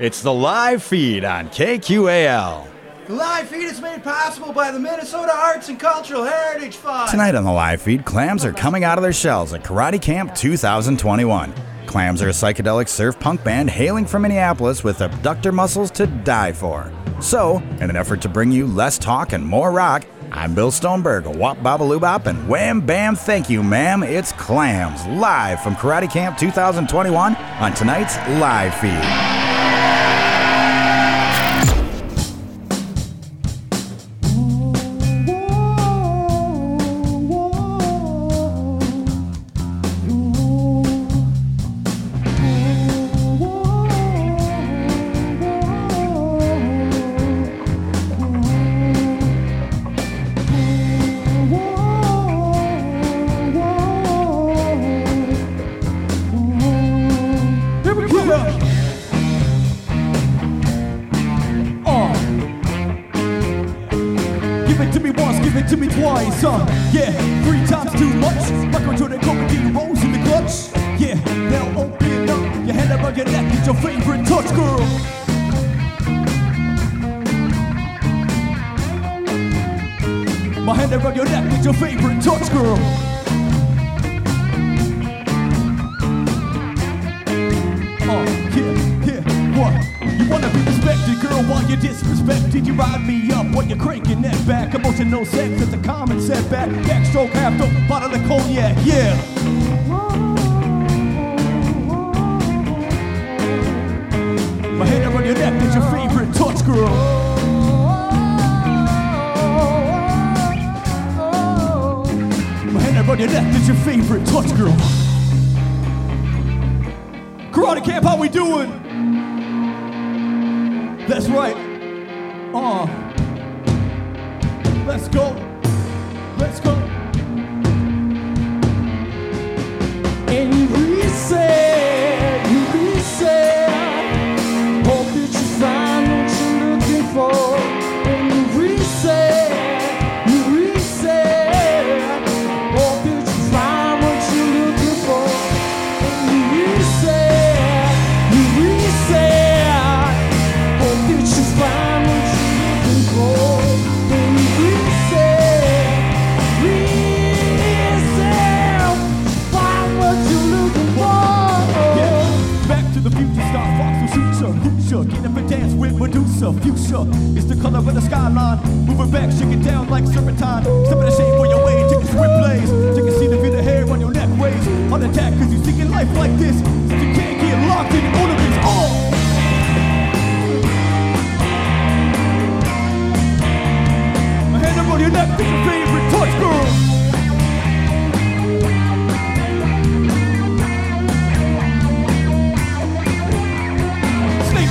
It's the live feed on KQAL. The live feed is made possible by the Minnesota Arts and Cultural Heritage Fund. Tonight on the live feed, clams are coming out of their shells at Karate Camp 2021. Clams are a psychedelic surf punk band hailing from Minneapolis with abductor muscles to die for. So, in an effort to bring you less talk and more rock, I'm Bill Stoneberg, a wop babaloo and wham bam thank you, ma'am. It's Clams, live from Karate Camp 2021 on tonight's live feed. and that is your favorite touch girl. Karate Camp, how we doing? That's right. Uh, let's go. Let's go. And we say. future. Future is the color of the skyline. Moving back, shaking down like serpentine. Step in the shade for your way, take a swift blaze. Take a seat if the hair on your neck waves. On attack, cause you're seeking life like this. Since you can't get locked in ornaments, all. Oh. On your neck, your favorite touch, girl.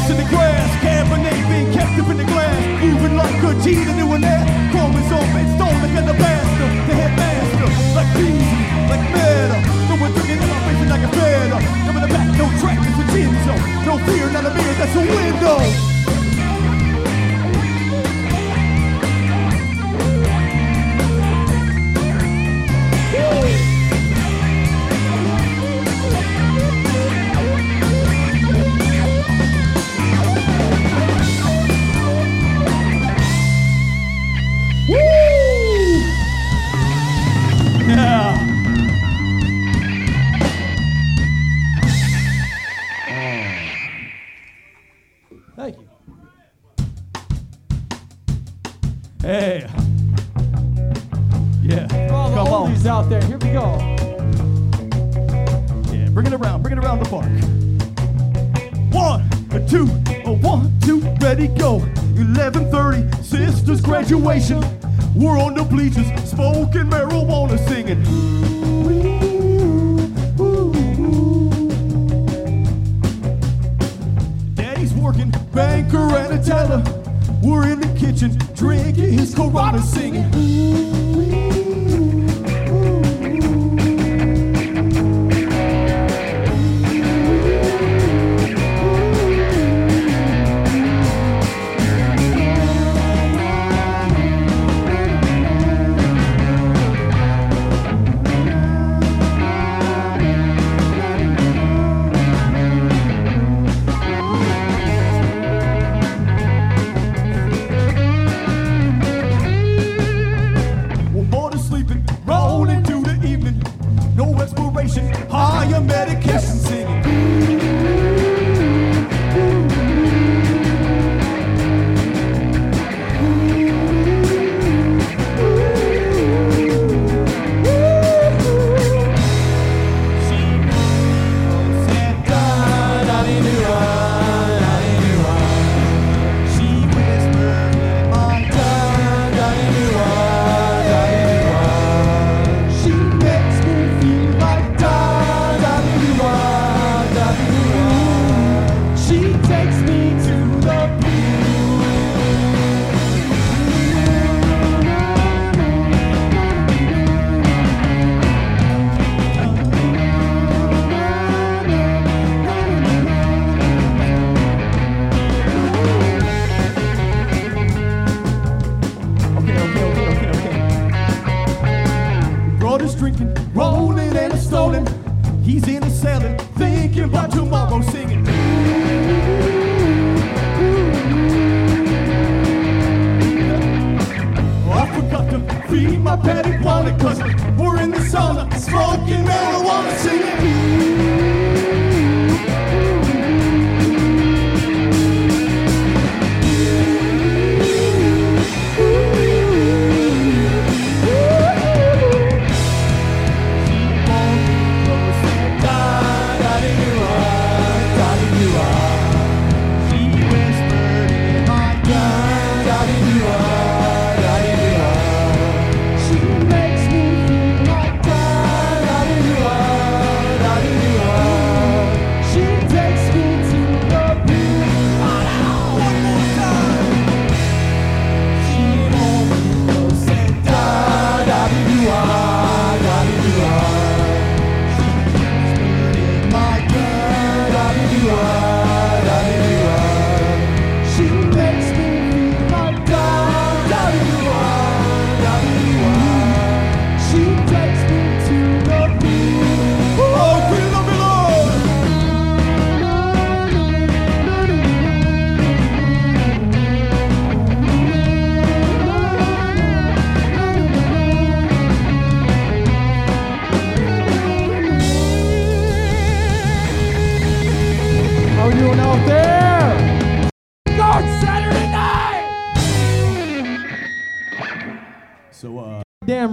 steps in the grass. Cab being kept up in the glass. Moving like a G to new and that. Chrome's on been stolen like the master, the headmaster. Like bees, like matter. No one drinking in my face like a better. Never the back, no track, it's a gin. No fear, not a man, that's a window.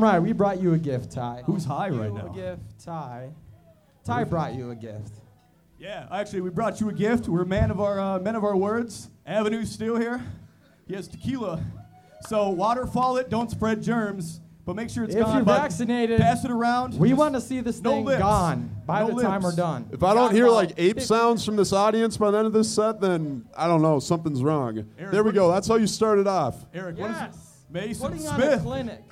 Damn right, we brought you a gift, Ty. Who's high right You now? A gift, Ty. Ty brought you a gift. yeah, actually, we brought you a gift. We're man of our uh, men of our words. Avenue still here. He has tequila. So waterfall it. Don't spread germs, but make sure it's If gone. If you're vaccinated, pass it around. We want to see this no thing lips. gone by No the time we're done. If I don't hear like ape sounds from this audience by the end of this set, then I don't know, something's wrong. Eric, there we go. That's how you started off. Eric, what is it? Mason Putting on a Smith. clinic.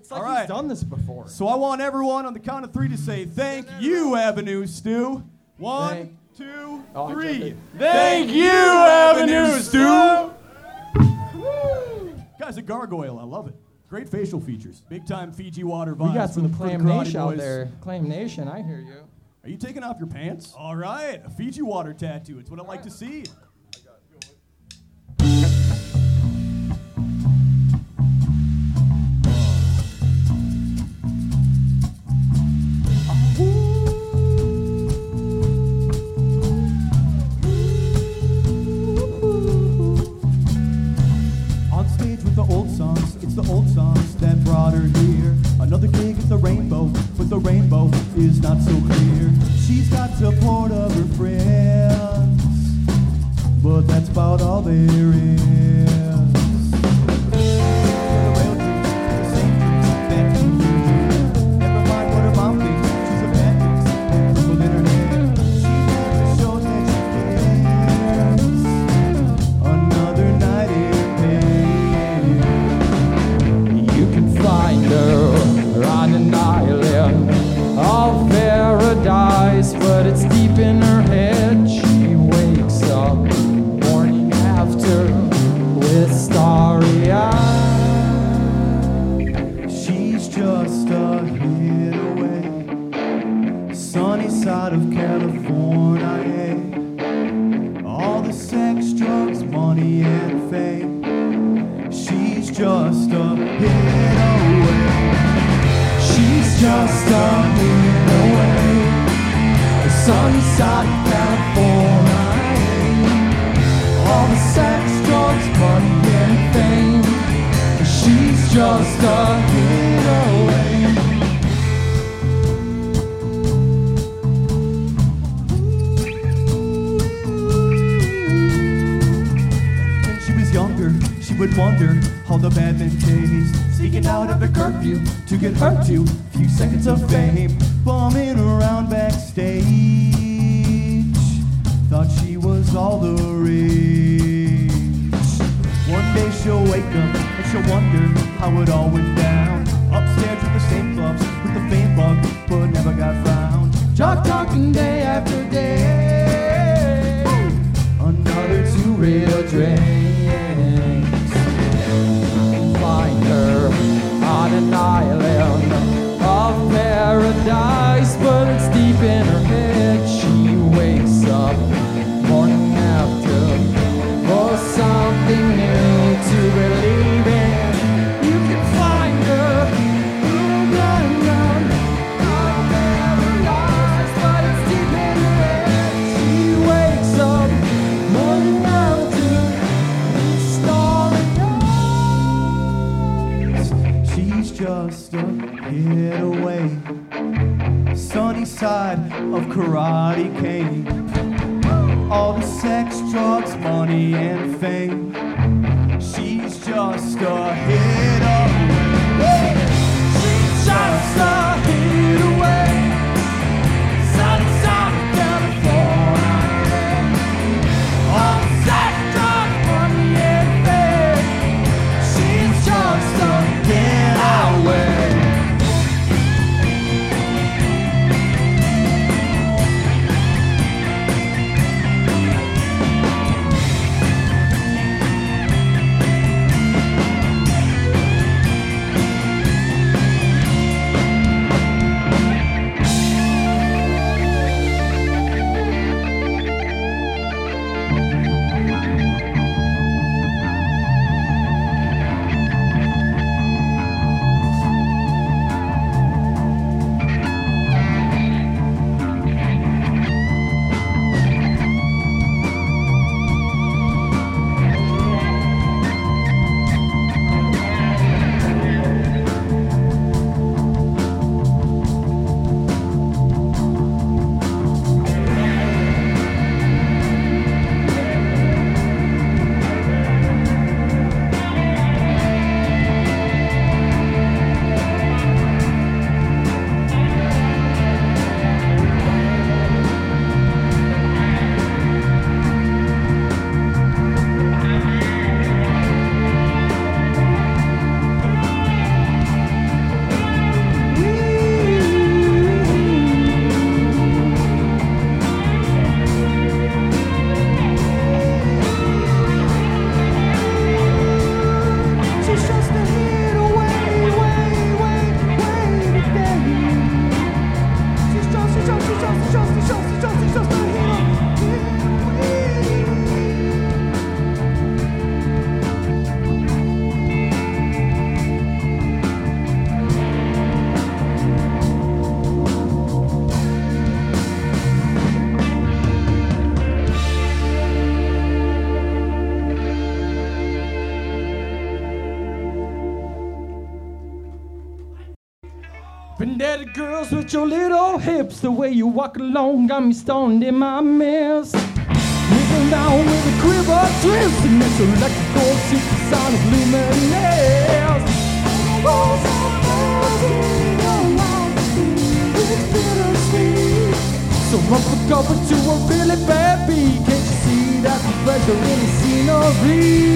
It's like All right. he's done this before. So I want everyone on the count of three to say thank you, Avenue Stew. One, Thank- two, Oh, I three. jumped in. Thank you, Avenue Stew. Guy's a gargoyle. I love it. Great facial features. Big time Fiji water vibes. we got some for the- for the Clam Nation out there. Clam Nation, I hear you. Are you taking off your pants? All right, a Fiji water tattoo. It's what I like to see. It's the old songs that brought her here. Another gig at the rainbow, but the rainbow is not so clear. She's got support of her friends, but that's about all there is. Your little hips, the way you walk along got me stoned in my mist. Moving down with a crib of twist, and it's electrical supersonic luminous. Animals are buzzing around it's bittersweet. So I'm hooked up to a really bad beat. Can't you see that the pleasure in the scenery?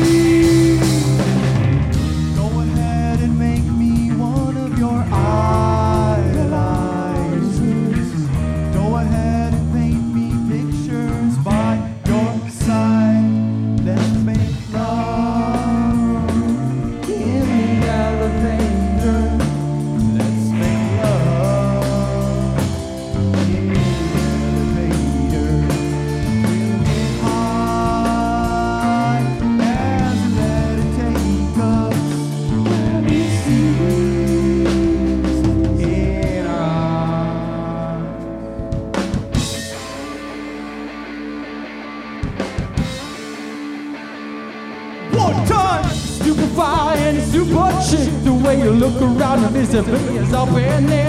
Civilians are winning.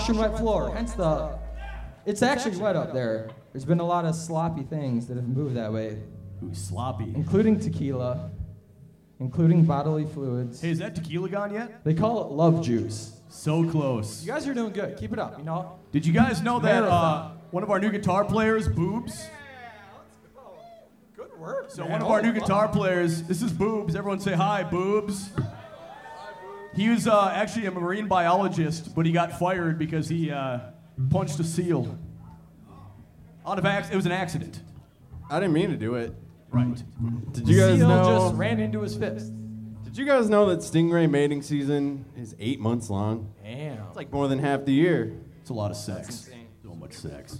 Caution Wet Floor. Hence the. It's actually wet up there. There's been a lot of sloppy things that have moved that way, Ooh, sloppy. including tequila, including bodily fluids. Hey, is that tequila gone yet? They call it love juice. So close. You guys are doing good. Keep it up. You know. Did you guys know that uh, one of our new guitar players, Boobs? Yeah, that's good. Good work. So one of our new guitar players, this is Boobs. Everyone say hi, Boobs. He was uh, actually a marine biologist, but he got fired because he uh, punched a seal. Out of ac- it was an accident. I didn't mean to do it. Right. Did you guys Seal know? just ran into his fist. Did you guys know that stingray mating season is eight months long? Damn. It's like more than half the year. It's a lot of sex. So much sex.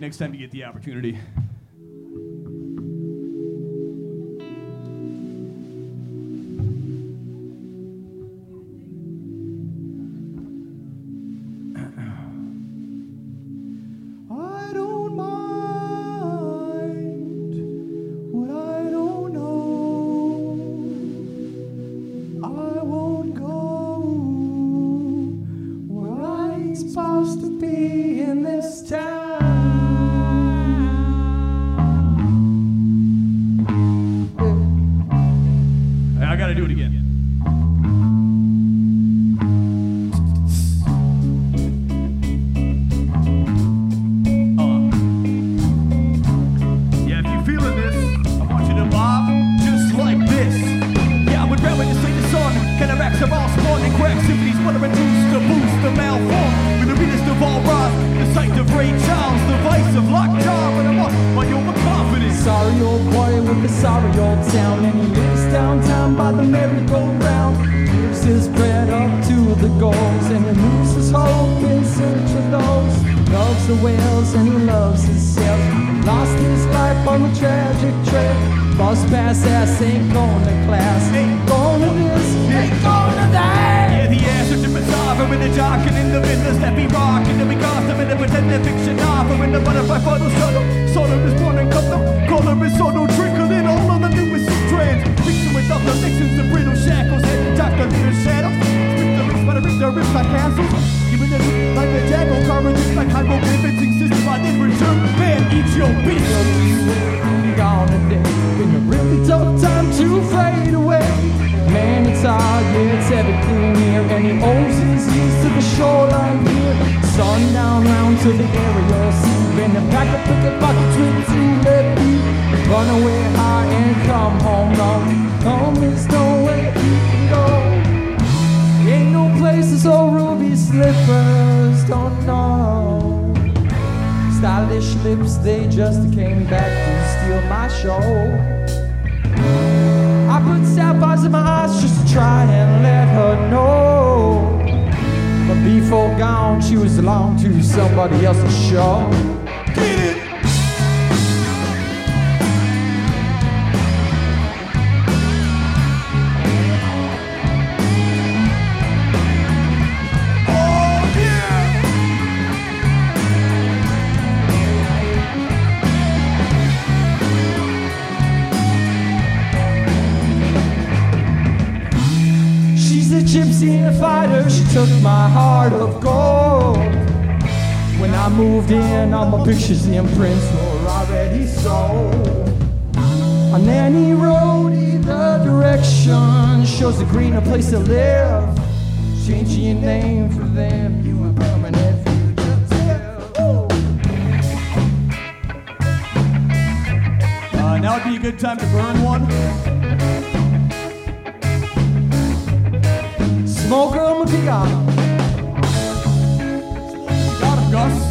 Next time you get the opportunity. of the sorry old town And he lives downtown by the merry-go-round. Gives his bread up to the goals And he moves his hope in search of those. Loves the whales and he loves himself Lost his life on the tragic trip Bus pass ass ain't going to class. Ain't going to this, ain't going to that the answer to bizarre in the dark and in the business that we rock and then we gossip in the pretend that fiction offer when the butterfly follows subtle solar is born and cut them color is so tree strands. Mixing with other mixins the brittle shackles head and Dr. Leader shadows. Split the rips by the rips, the rips like castles. Giving it like the jackal, carving things like hieroglyphics, insisting on in return. Man, eat your beast. gone today. Been a really tough time to fade away. Man, it's hard, yeah, it's everything here. And he owes his ears to the shoreline here. Sundown round to the aerial sea. Been a pack of picket pockets with two left. Run away high and come home long. Home is nowhere you can go. Ain't no places or ruby slippers, don't know. Stylish lips, they just came back to steal my show. I put sapphires in my eyes just to try and let her know. But before gone, she was along to somebody else's show. She's a fighter, she took my heart of gold. When I moved in, all my pictures and prints were already sold. On any road, either direction shows a greener place to live. Changing your name for them, you a permanent fugitive. Uh, now would be a good time to burn one. On the piano. Got him, Gus.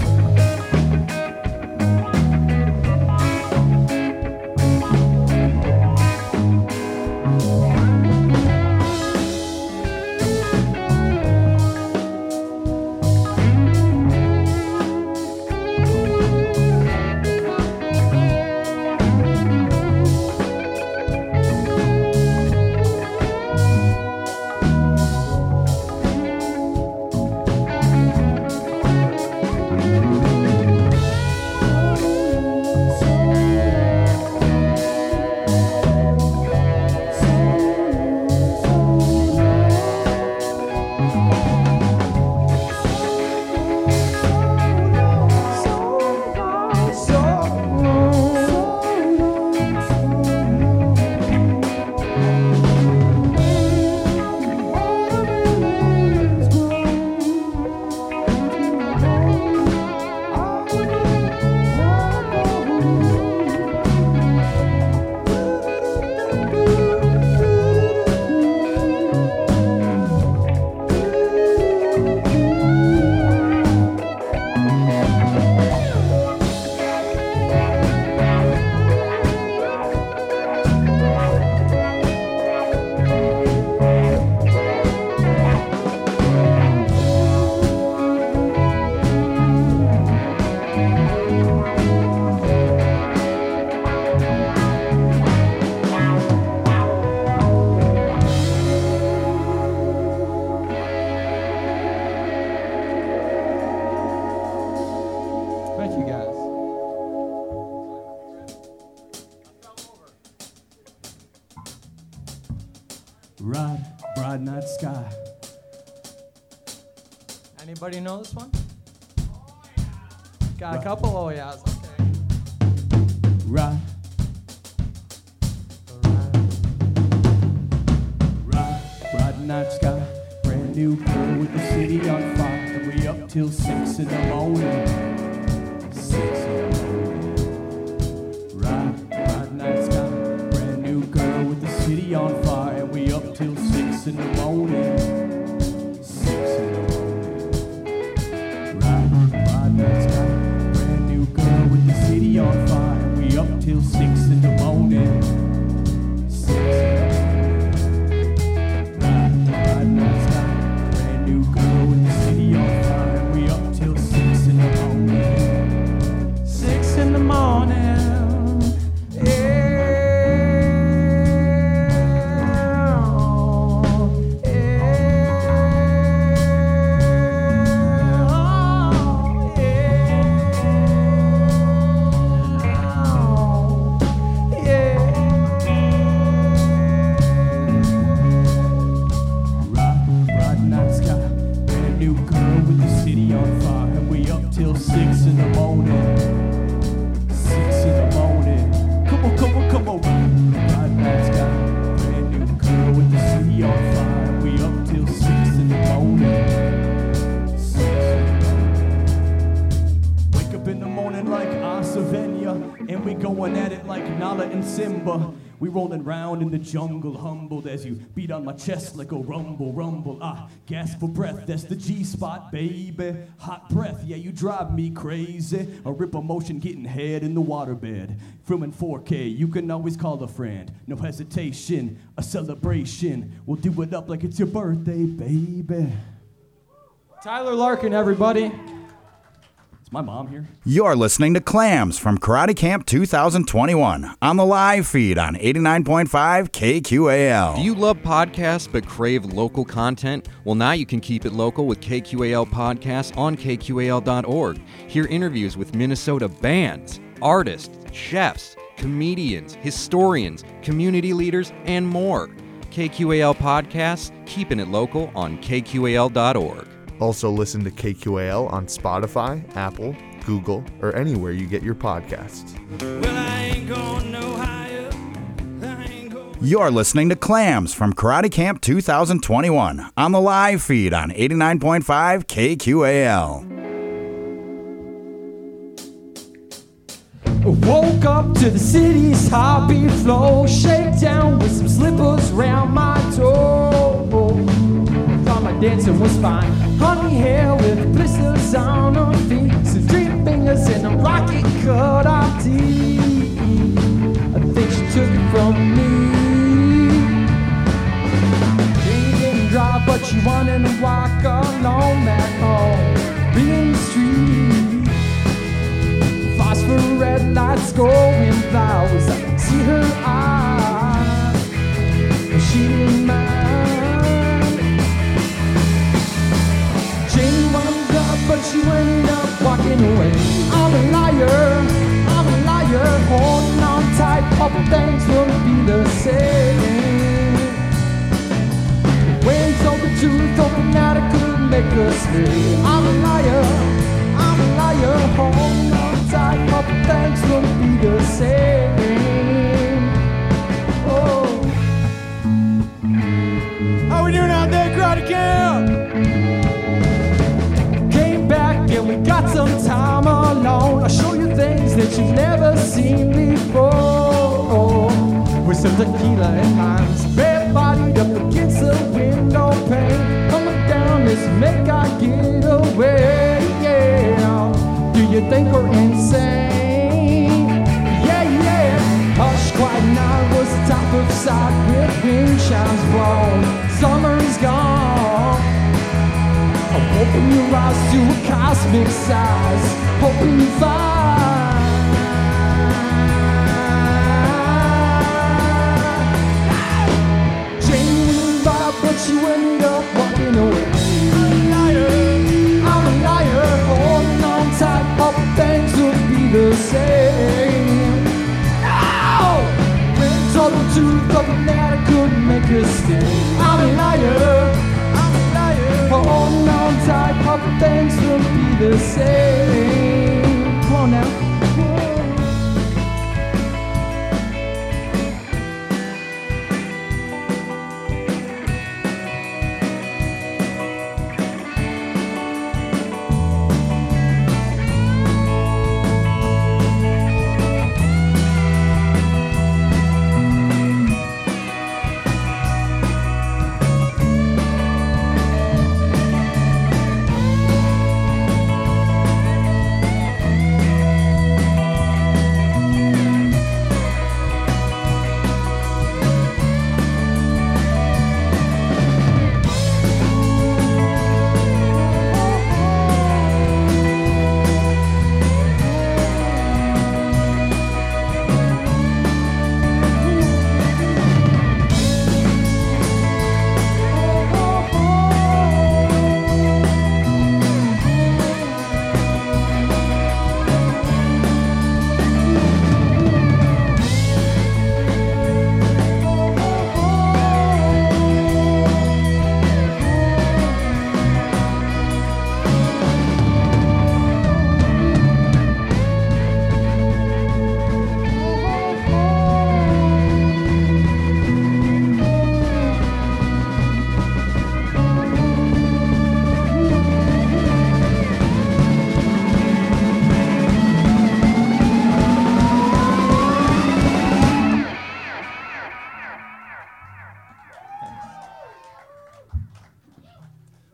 Jungle, humbled as you beat on my chest like a rumble, rumble. Ah, gasp for breath, that's the G spot, baby. Hot breath, yeah, you drive me crazy. A rip emotion getting head in the waterbed. Filming 4K, you can always call a friend. No hesitation, a celebration. We'll do it up like it's your birthday, baby. Tyler Larkin, everybody. Is my mom here? You're listening to Clams from Karate Camp 2021 on the live feed on 89.5 KQAL. Do you love podcasts but crave local content? Well, now you can keep it local with KQAL Podcasts on KQAL.org. Hear interviews with Minnesota bands, artists, chefs, comedians, historians, community leaders, and more. KQAL Podcasts, keeping it local on KQAL.org. Also, listen to KQAL on Spotify, Apple, Google, or anywhere you get your podcasts. Well, I ain't going no higher. I ain't going. You're listening to Clams from Karate Camp 2021 on the live feed on 89.5 KQAL. Woke up to the city's heartbeat flow. Shake down with some slippers round my toe. Dancing was fine. Honey hair with blisters on her feet. Some dream fingers in a rocket cut off teeth. I think she took it from me. She didn't drive, but she wanted to walk along that old Being street. Phosphor red lights glowing flowers. I see her eyes, she didn't mind. She ended up walking away. I'm a liar, I'm a liar, holding on tight. Couple things won't be the same. When told the truth, hoping that I could make her stay. I'm a liar, I'm a liar, holding on tight. Couple things won't be the same. Oh. How we doing out there, Karate Camp? We got some time alone. I'll show you things that you've never seen before. With some tequila and limes, bare bodied up against the window pane. Coming down, let's make our getaway. Yeah. Do you think we're insane? Yeah, yeah. Hush, quiet night was the top of sight with wind chimes blown. Summer's gone. Open your eyes to a cosmic size. Hoping you find genuine vibe, but you ended up walking away. I'm a liar, I'm a liar, holding on tight. Hope things will be the same. Be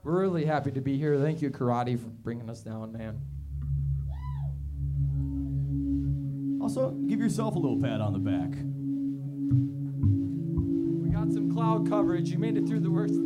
We're really happy to be here. Thank you, Karate, for bringing us down, man. Also, give yourself a little pat on the back. We got some cloud coverage. You made it through the worst of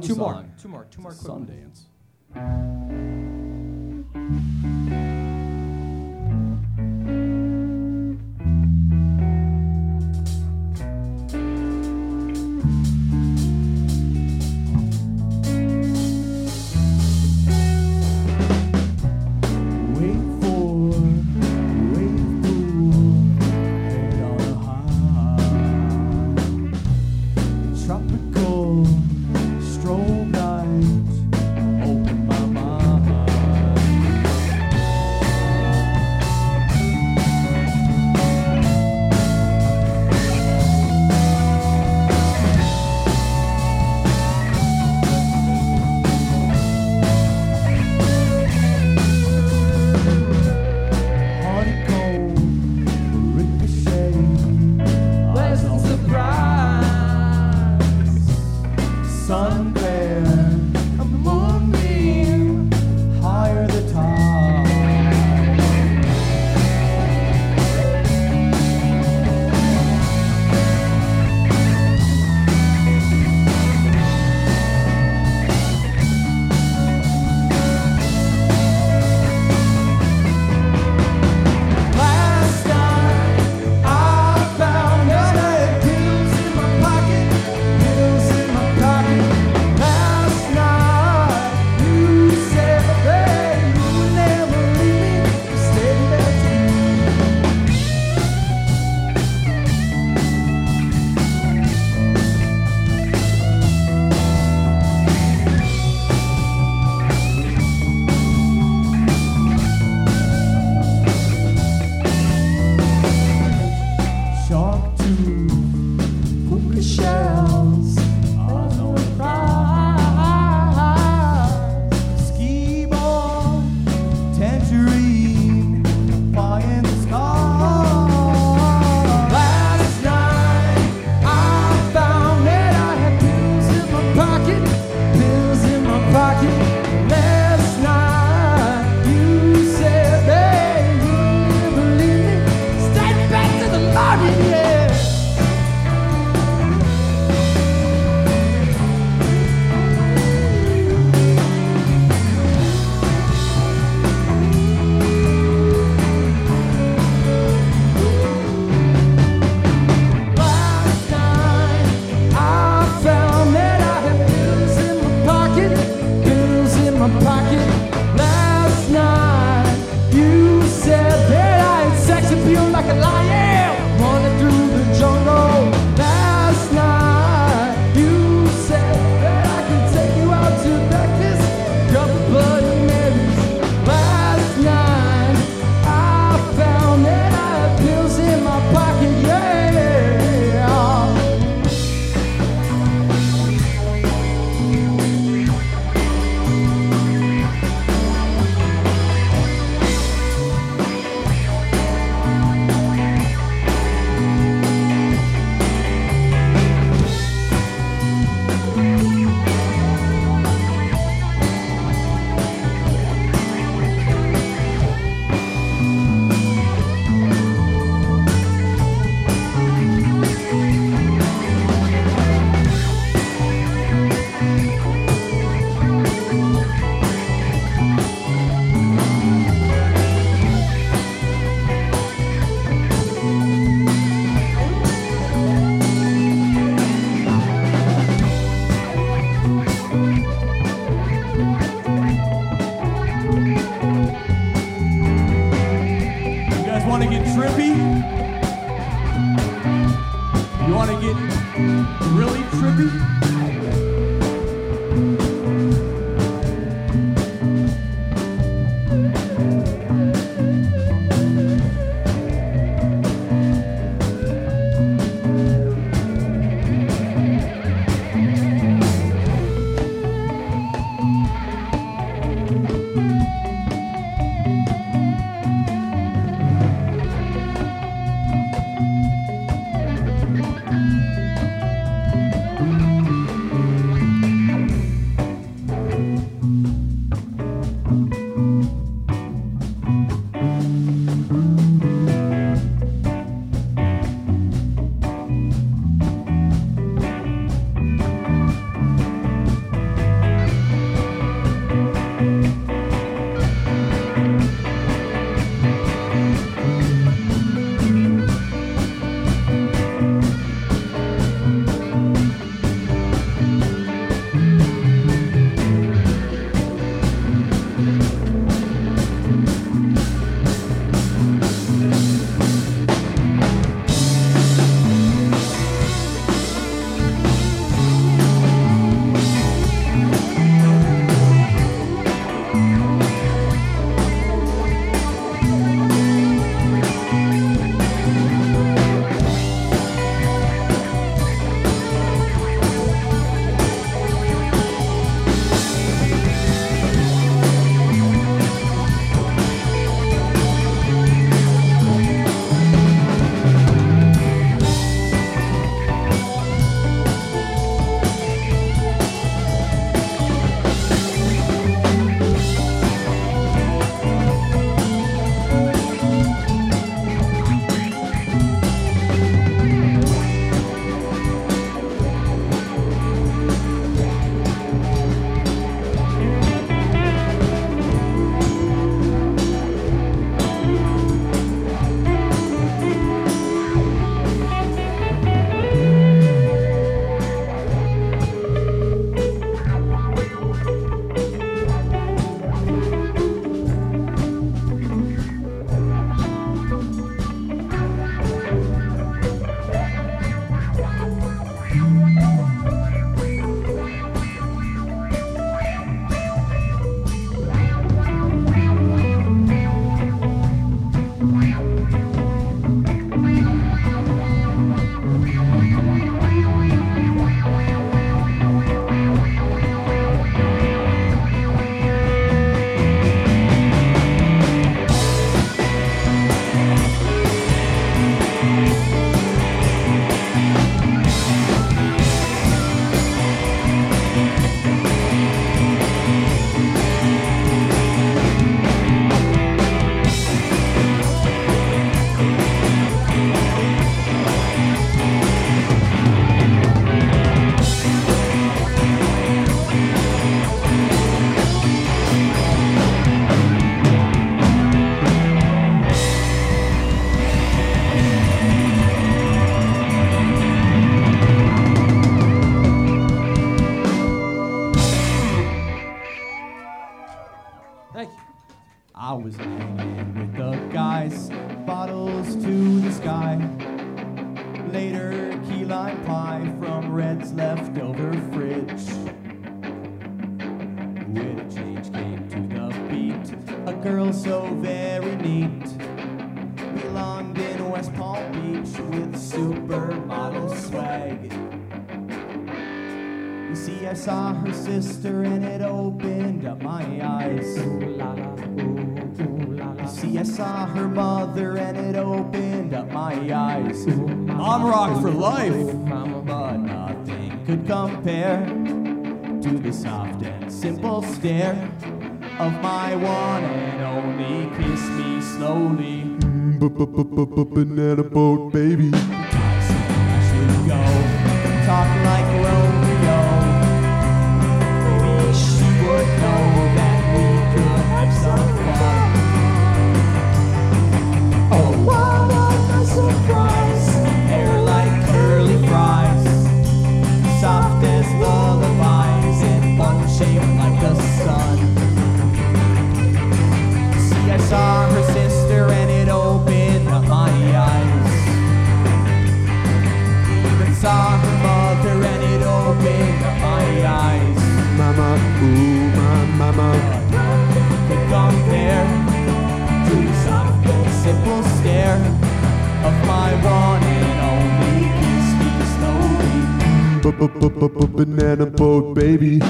Two more. Two more. Two more. Sundance. With supermodel swag. You see, I saw her sister and it opened up my eyes. You see, I saw her mother and it opened up my eyes. I'm rock for life, but nothing could compare to the soft and simple stare of my one and only kiss me slowly. Banana boat baby. Talk like Banana boat baby.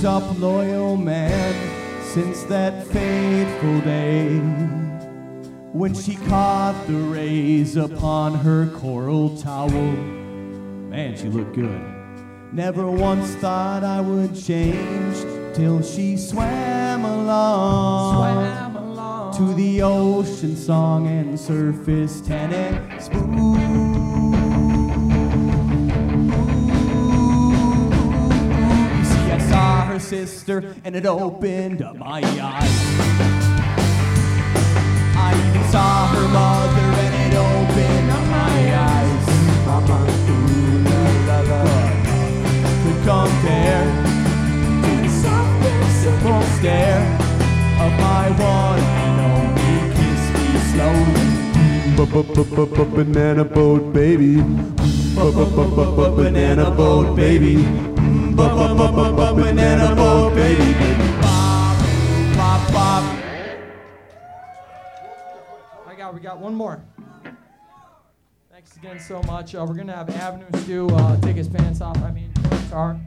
A shaped up loyal man since that fateful day when she caught the rays upon her coral towel. Man, she looked good. Never once thought I would change till she swam along, to the ocean song and surface tennis You sister, and it opened up my eyes. I even saw her mother, and it opened up my eyes. Mama, ooh, la, la, la. Could compare to the soft and simple stare of my one and only kiss me slowly. Banana boat baby. Banana boat baby. Banana boat baby. Bop, bop, bop. I got, we got one more. Thanks again so much. Uh, we're gonna have Avenue Stu uh, take his pants off. I mean, guitar.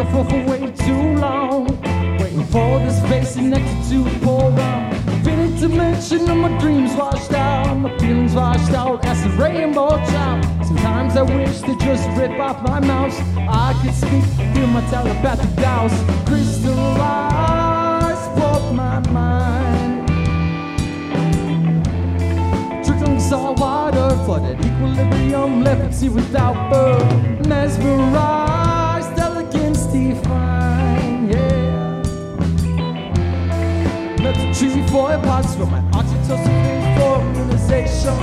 A back for way too long. Waiting for this face next to pour out. Feeling dimension of my dreams washed out. My feelings washed out as a rainbow child. Sometimes I wish to just rip off my mouth. I could speak, feel my telepathic doubts. Crystallize, broke my mind. Trickling salt water for that equilibrium leprosy without birth. Mesmerized, A tree for for my oxytocin for immunization.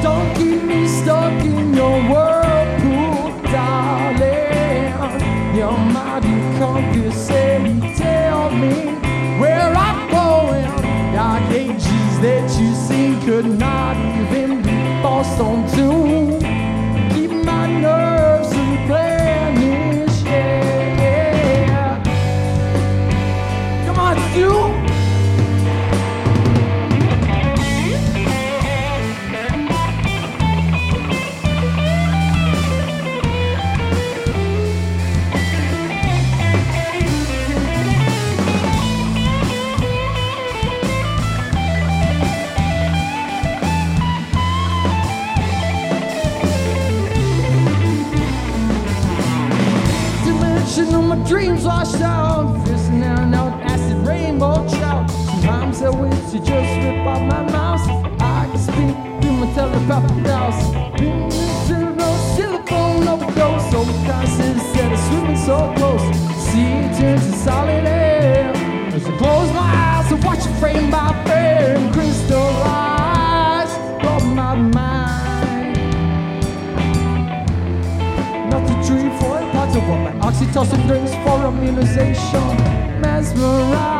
Don't keep me stuck in your whirlpool, darling. Your mighty compass said he tell me where I'm going. Dark ages that you see could not even be forced onto. Keep my nerves dimension of my dreams washed out. Fishing down out acid rainbow trout. Sometimes I wish to just rip out my mouth. I can speak through my telepathic doubts. Been into no silicone overdose. Overdoses that are swimming so close. Sea turns to solid air. As I close my eyes and watch it frame by frame crystallize. Blow my mind. Not the tree for oxytocin drinks for immunization. Mesmerized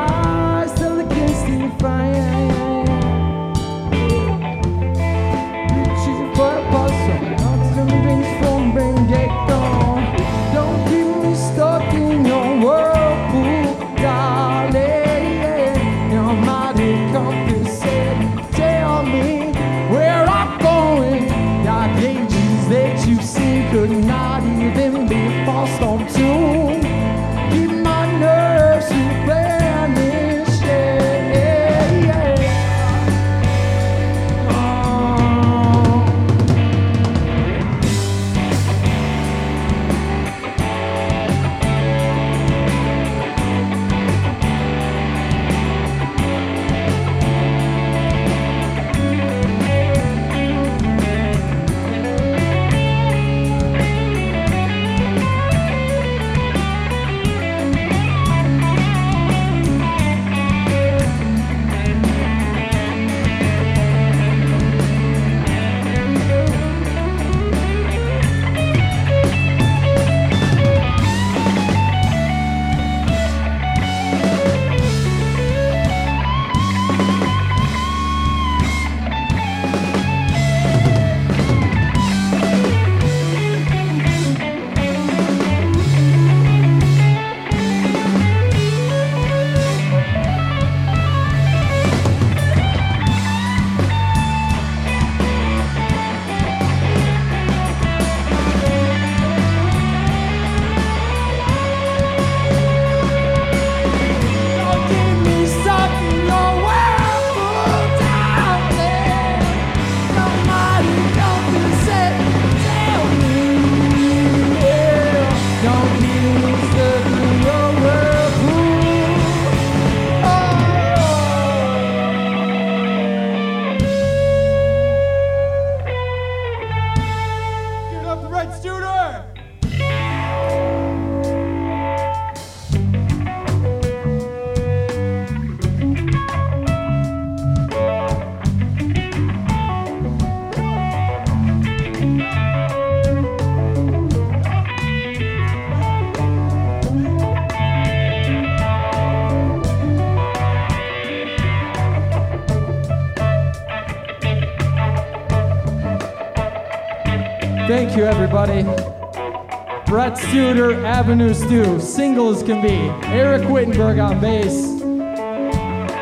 Avenue Stew, single as can be. Eric Wittenberg on bass.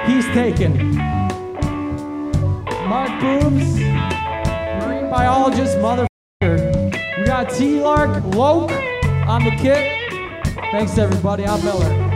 He's taken. Mark Boobs, marine biologist, motherfucker. We got T Lark, Loke on the kit. Thanks, everybody. I'm Miller.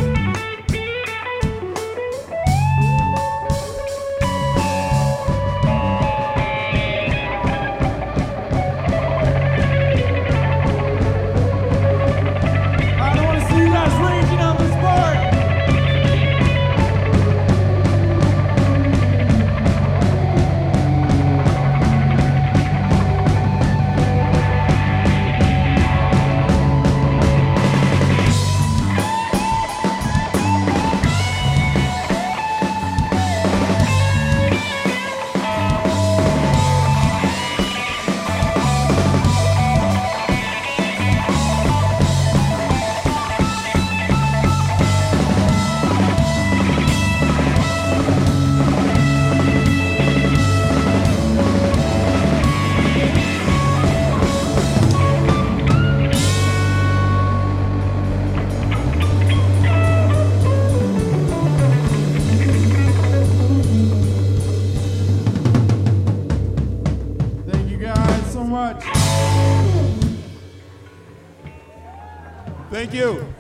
Thank you.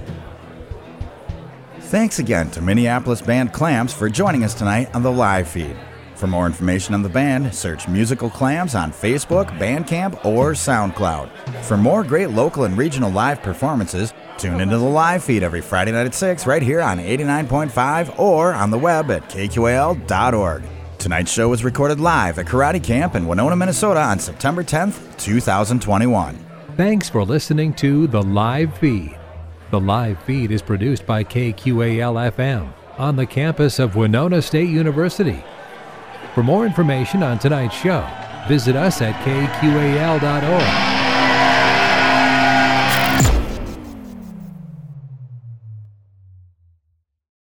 Thanks again to Minneapolis band Clams for joining us tonight on the live feed. For more information on the band, search Musical Clams on Facebook, Bandcamp, or SoundCloud. For more great local and regional live performances, tune into the live feed every Friday night at 6 right here on 89.5 or on the web at kqal.org. Tonight's show was recorded live at Karate Camp in Winona, Minnesota on September 10th, 2021. Thanks for listening to The Live Feed. The live feed is produced by KQAL FM on the campus of Winona State University. For more information on tonight's show, visit us at kqal.org.